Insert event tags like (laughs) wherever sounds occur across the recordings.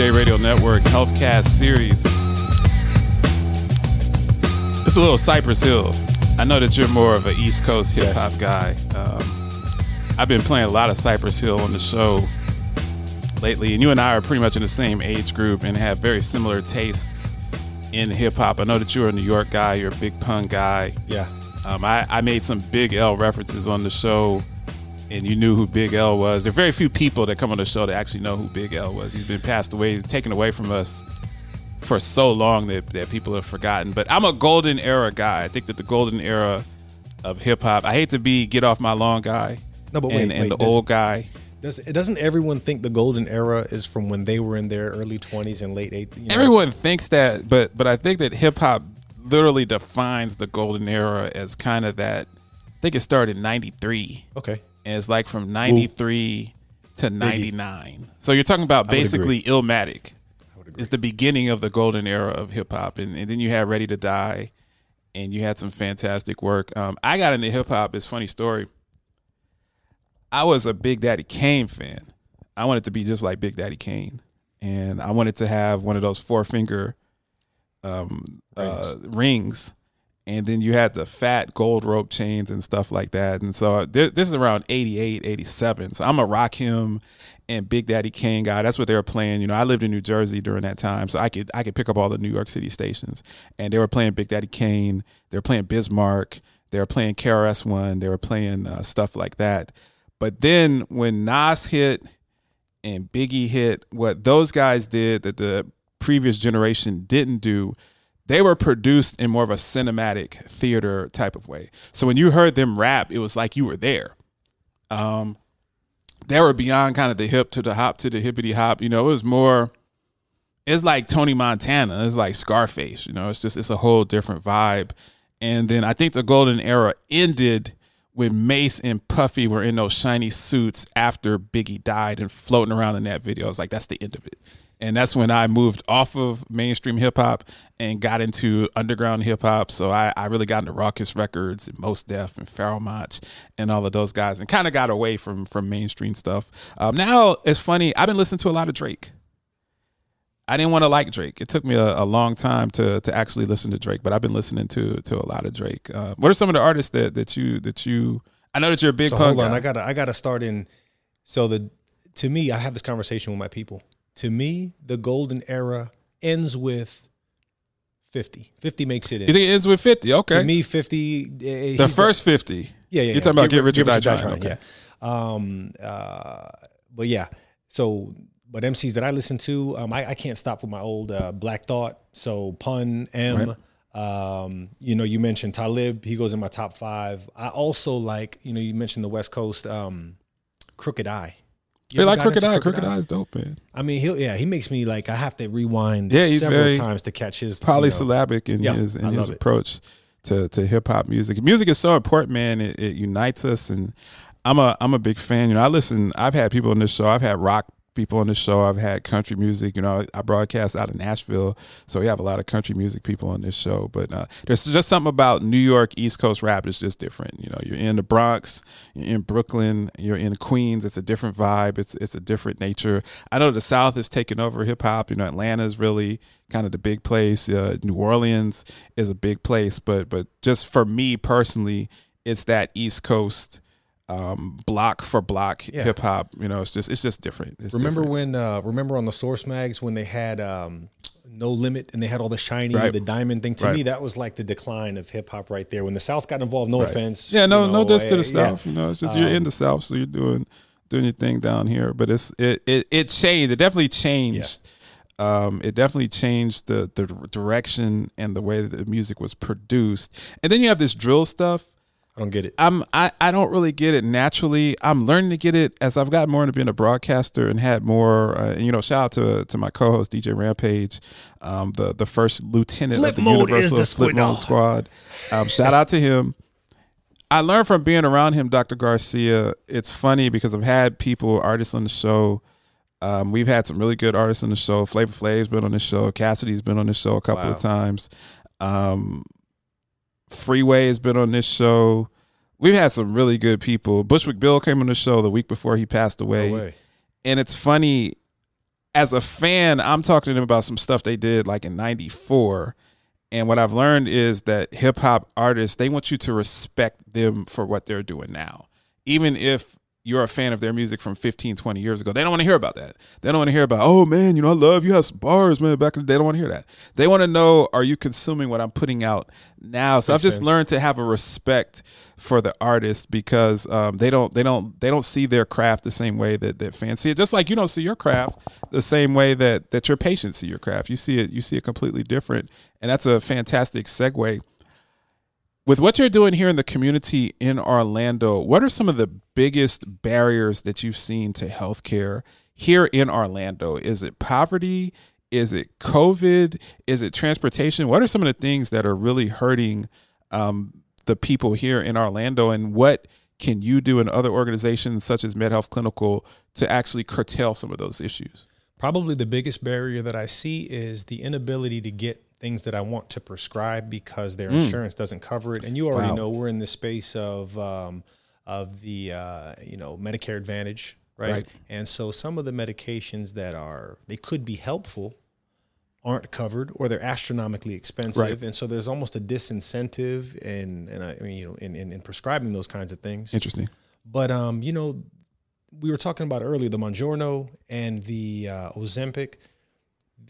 Back on the Lance J Radio Network Healthcast series. It's a little Cypress Hill. I know that you're more of an East Coast hip hop guy. Um, I've been playing a lot of Cypress Hill on the show lately, and you and I are pretty much in the same age group and have very similar tastes in hip hop. I know that you're a New York guy, you're a big pun guy. Yeah. Um, I, I made some Big L references on the show, and you knew who Big L was. There are very few people that come on the show that actually know who Big L was. He's been passed away, he's taken away from us for so long that, that people have forgotten. But I'm a golden era guy. I think that the golden era of hip hop. I hate to be get off my lawn guy. No, but wait, and, and wait, the does- old guy. Does, doesn't everyone think the golden era is from when they were in their early 20s and late 80s? You know? Everyone thinks that, but but I think that hip hop literally defines the golden era as kind of that. I think it started in '93. Okay. And it's like from 93 to 99 so you're talking about basically illmatic. Is the beginning of the golden era of hip-hop and, and then you had ready to die and you had some fantastic work. Um, i got into hip-hop it's a funny story. I was a big daddy kane fan. I wanted to be just like big daddy kane. And i wanted to have one of those four finger um, uh, rings and then you had the fat gold rope chains and stuff like that. And so this, this is around 88 87 so i'm a Rakim and big daddy kane guy. That's what they were playing. You know i lived in new jersey during that time so i could i could pick up all the new york city stations. And they were playing big daddy kane. They were playing Biz Markie. They were playing krs1 they were playing uh, stuff like that. But then when nas hit and Biggie hit, what those guys did that the previous generation didn't do, they were produced in more of a cinematic theater type of way. So when you heard them rap, it was like you were there. Um, they were beyond kind of the hip to the hop to the hippity hop. You know, it was more. It's like Tony Montana. It's like Scarface. You know, it's just it's a whole different vibe. And then I think the golden era ended when Mase and Puffy were in those shiny suits after Biggie died and floating around in that video. I was like, that's the end of it. And that's when I moved off of mainstream hip hop and got into underground hip hop. So I, I really got into Rawkus Records and Mos Def and Pharoahe Monch and all of those guys and kind of got away from from mainstream stuff. Um, now it's funny, I've been listening to a lot of Drake. I didn't want to like Drake. It took me a, a long time to to actually listen to Drake, but I've been listening to to a lot of Drake. Uh, what are some of the artists that that you that you? I know that you're a big so punk hold on, guy. I gotta I gotta start in. So the to me, I have this conversation with my people. To me, the golden era ends with fifty. Fifty makes it in. you think it ends with fifty? Okay, To me, fifty. uh, the first fifty. Yeah, yeah. You're yeah. talking about Get Rich or Die Trying, okay. Yeah. Um. Uh. But yeah. So, but MCs that I listen to, um, I, I can't stop with my old uh, Black Thought. So Pun M. Um. You know, you mentioned Talib. He goes in my top five. I also like. You know, you mentioned the West Coast. Um. Crooked I. You They like Crooked I. Crooked I is dope, man. I mean, he'll yeah, he makes me like I have to rewind Yeah, several very times to catch his you know- Polysyllabic in Yeah, his in his it. approach to to hip hop music. Music is so important, man. It, it unites us, and I'm a I'm a big fan. You know, I listen. I've had people on this show. I've had rock people on this show. I've had country music. You know, I broadcast out of Nashville, so we have a lot of country music people on this show. But uh, there's just something about New York East Coast rap that's just different. You know, you're in the Bronx, you're in Brooklyn, you're in Queens. It's a different vibe. It's it's a different nature. I know the South is taking over hip hop. You know, Atlanta is really kind of the big place. Uh, New Orleans is a big place, but but just for me personally, it's that East Coast um, block for block Yeah. hip hop. You know, it's just it's just different. It's Remember different. when? Uh, remember on the Source mags when they had um, No Limit and they had all the shiny, Right. the diamond thing. To Right. me, that was like the decline of hip hop right there. When the South got involved, no offense. Yeah, no, you no know, diss to the eh, yeah. South. You know, it's just you're in the South, so you're doing doing your thing down here. But it's it it, it changed. It definitely changed. Um, it definitely changed the the direction and the way that the music was produced. And then you have this drill stuff. I don't get it. I'm I, I don't really get it naturally. I'm learning to get it as I've gotten more into being a broadcaster and had more. Uh, and, you know, shout out to to my co-host DJ Rampage, um, the the first lieutenant Flip of the Universal the Flip. Mode Squad. Um, shout out to him. I learned from being around him, Dr. Garcia. It's funny because I've had people, artists on the show. Um, we've had some really good artists on the show. Flavor Flav's been on the show. Cassidy's been on the show a couple Wow. of times. Um, Freeway has been on this show. We've had some really good people. Bushwick Bill came on the show the week before he passed away. No. And it's funny, as a fan, I'm talking to them about some stuff they did like in 94. And what I've learned is that hip hop artists, they want you to respect them for what they're doing now. Even if you're a fan of their music from 15, 20 years ago, they don't want to hear about that. They don't want to hear about, oh man, you know, I love you have some bars, man, back in the day. They don't want to hear that. They want to know, are you consuming what I'm putting out now? So I've just sense. learned to have a respect for the artist because um, they don't they don't they don't see their craft the same way that, that fans see it. Just like you don't see your craft the same way that that your patients see your craft. You see it you see it completely different, and that's a fantastic segue. With what you're doing here in the community in Orlando, what are some of the biggest barriers that you've seen to healthcare here in Orlando? Is it poverty? Is it COVID? Is it transportation? What are some of the things that are really hurting um, the people here in Orlando? And what can you do in other organizations such as MedHealth Clinical to actually curtail some of those issues? Probably the biggest barrier that I see is the inability to get things that I want to prescribe because their insurance doesn't cover it. And you already Wow. know we're in the space of um, of the uh, you know Medicare Advantage, right? Right. And so some of the medications that are they could be helpful aren't covered or they're astronomically expensive Right. and so there's almost a disincentive in and I mean you know in, in, in prescribing those kinds of things Interesting. but um, you know, we were talking about earlier the Mounjaro and the uh, Ozempic.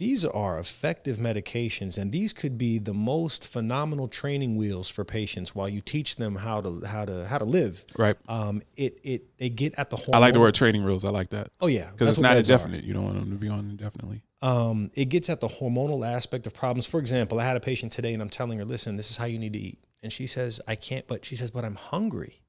These are effective medications, and these could be the most phenomenal training wheels for patients while you teach them how to how to how to live. Right. Um, it it they get at the I like the word training wheels I like that Oh yeah, because it's not meds are. indefinite. You don't want them to be on indefinitely. um, it gets at the hormonal aspect of problems. For example, I had a patient today and I'm telling her, listen, this is how you need to eat. And she says, I can't, but she says, but I'm hungry.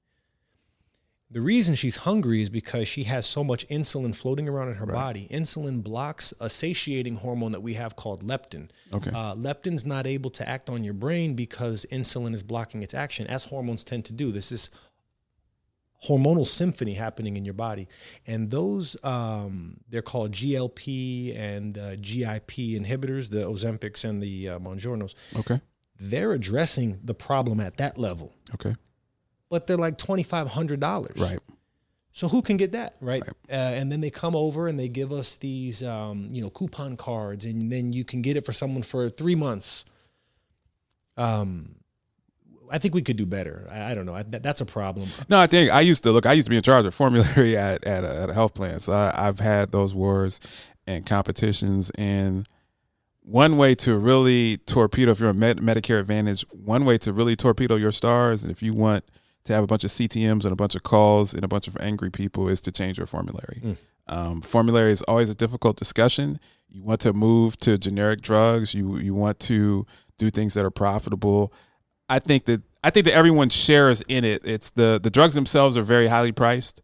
The reason she's hungry is because she has so much insulin floating around in her body. Insulin blocks a satiating hormone that we have called leptin. Okay. Uh, leptin's not able to act on your brain because insulin is blocking its action, as hormones tend to do. This is hormonal symphony happening in your body. And those, um, they're called GLP and uh, GIP inhibitors, the Ozempics and the uh, Mounjaros. Okay. They're addressing the problem at that level, Okay. But they're like $2,500. Right. So who can get that, right? Uh, and then they come over and they give us these, um, you know, coupon cards, and then you can get it for someone for three months. Um, I think we could do better. I, I don't know. I, that, that's a problem. No, I think I used to look. I used to be in charge of formulary (laughs) at at a, at a health plan, so I, I've had those wars and competitions. And one way to really torpedo, if you're a Med, Medicare Advantage, one way to really torpedo your stars, and if you want to have a bunch of CTMs and a bunch of calls and a bunch of angry people, is to change your formulary. Um, formulary is always a difficult discussion. You want to move to generic drugs. You you want to do things that are profitable. I think that I think that everyone shares in it. It's the the drugs themselves are very highly priced,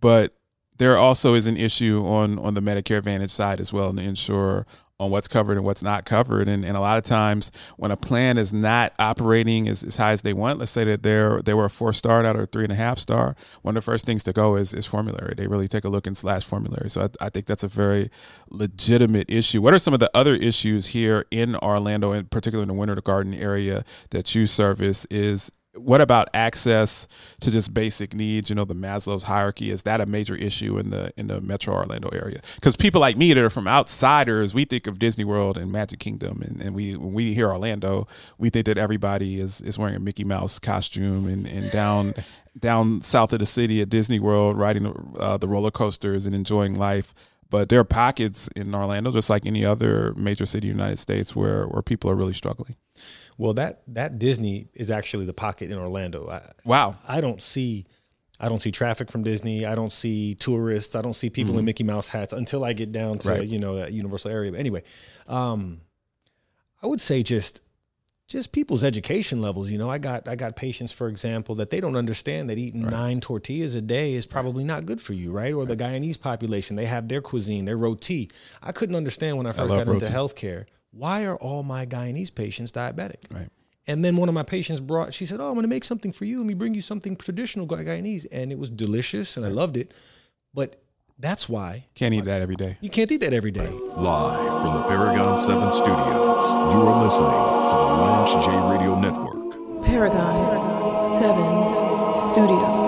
but there also is an issue on on the Medicare Advantage side as well, and the insurer on what's covered and what's not covered. And, and a lot of times when a plan is not operating as, as high as they want, let's say that they're they were a four star out a three and a half star, one of the first things to go is is formulary. They really take a look and slash formulary. So I, I think that's a very legitimate issue. What are some of the other issues here in Orlando, in particular in the Winter Garden area that you service? Is what about access to just basic needs? You know, the Maslow's hierarchy is that a major issue in the in the Metro Orlando area? Because people like me that are from outsiders, we think of Disney World and Magic Kingdom, and, and we when we hear Orlando, we think that everybody is is wearing a Mickey Mouse costume and and down (laughs) down south of the city at Disney World, riding uh, the roller coasters and enjoying life. But there are pockets in Orlando, just like any other major city in the United States, where where people are really struggling. Well, that that Disney is actually the pocket in Orlando. I, Wow. I don't see I don't see traffic from Disney. I don't see tourists. I don't see people in Mickey Mouse hats until I get down to Mm-hmm. Right. you know that Universal area. But anyway, um, I would say just just people's education levels. You know, I got I got patients, for example, that they don't understand that eating right. nine tortillas a day is probably not good for you, right? Or right. the Guyanese population, they have their cuisine, their roti. I couldn't understand when I first I got roti. into healthcare. Why are all my Guyanese patients diabetic? Right. And then one of my patients brought, she said, Oh, I'm going to make something for you. Let me bring you something traditional Guyanese. And it was delicious and I loved it. But that's why. Can't eat that every day. You can't eat that every day. Live from the Paragon 7 studios, you are listening to the Lance J Radio Network. Paragon 7 Studios.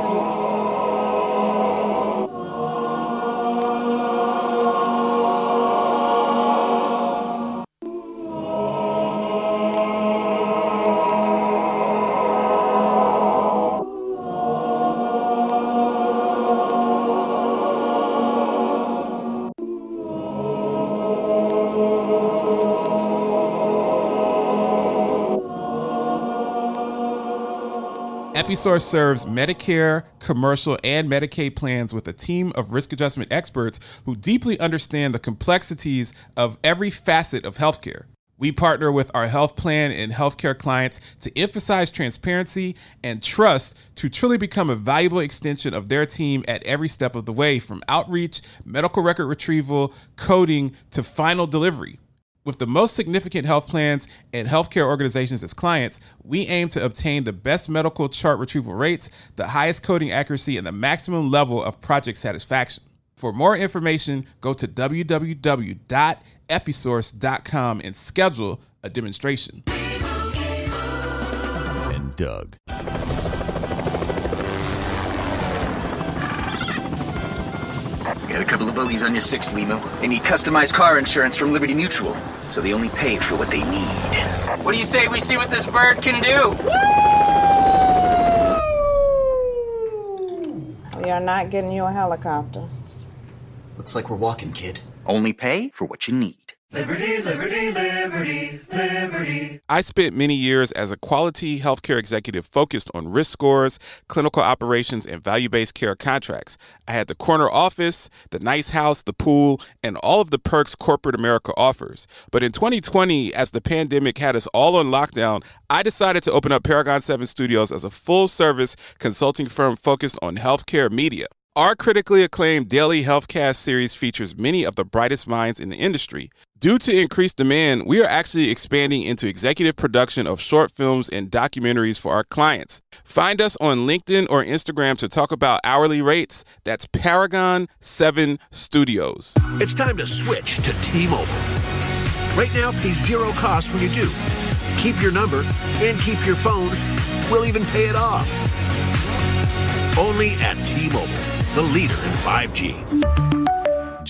Episource serves Medicare, commercial, and Medicaid plans with a team of risk adjustment experts who deeply understand the complexities of every facet of healthcare. We partner with our health plan and healthcare clients to emphasize transparency and trust to truly become a valuable extension of their team at every step of the way, from outreach, medical record retrieval, coding, to final delivery. With the most significant health plans and healthcare organizations as clients, we aim to obtain the best medical chart retrieval rates, the highest coding accuracy, and the maximum level of project satisfaction. For more information, go to www.episource.com and schedule a demonstration. And Doug. Got a couple of bogeys on your six, Limo. They need customized car insurance from Liberty Mutual, so they only pay for what they need. What do you say we see what this bird can do? We are not getting you a helicopter. Looks like we're walking, kid. Only pay for what you need. Liberty, liberty, liberty, liberty. I spent many years as a quality healthcare executive focused on risk scores, clinical operations, and value based care contracts. I had the corner office, the nice house, the pool, and all of the perks corporate America offers. But in 2020, as the pandemic had us all on lockdown, I decided to open up Paragon 7 Studios as a full service consulting firm focused on healthcare media. Our critically acclaimed daily healthcast series features many of the brightest minds in the industry. Due to increased demand, we are actually expanding into executive production of short films and documentaries for our clients. Find us on LinkedIn or Instagram to talk about hourly rates. That's Paragon 7 Studios. It's time to switch to T Mobile. Right now, pay zero cost when you do. Keep your number and keep your phone. We'll even pay it off. Only at T Mobile the leader in 5G.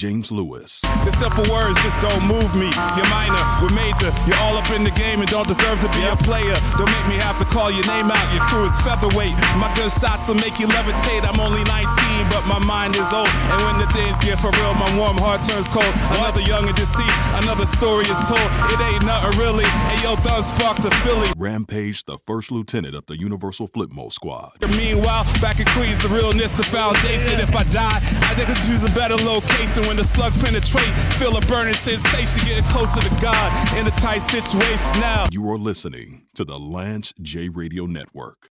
James Lewis. The simple words just don't move me. You're minor, we're major. You're all up in the game and don't deserve to be a player. Don't make me have to call your name out. Your crew is featherweight. My gunshots will make you levitate. I'm only 19, but my mind is old. And when the things get for real, my warm heart turns cold. Another young and deceased, another story is told. It ain't nothing really. And yo, done sparked the Philly. Rampage, the first lieutenant of the Universal Flipmode Squad. Meanwhile, back in Queens, the realness, the foundation. If I die, I think I could use a better location when the slugs penetrate. Feel a burning sensation, getting closer to God in a tight situation now. You are listening to the Lance J Radio Network.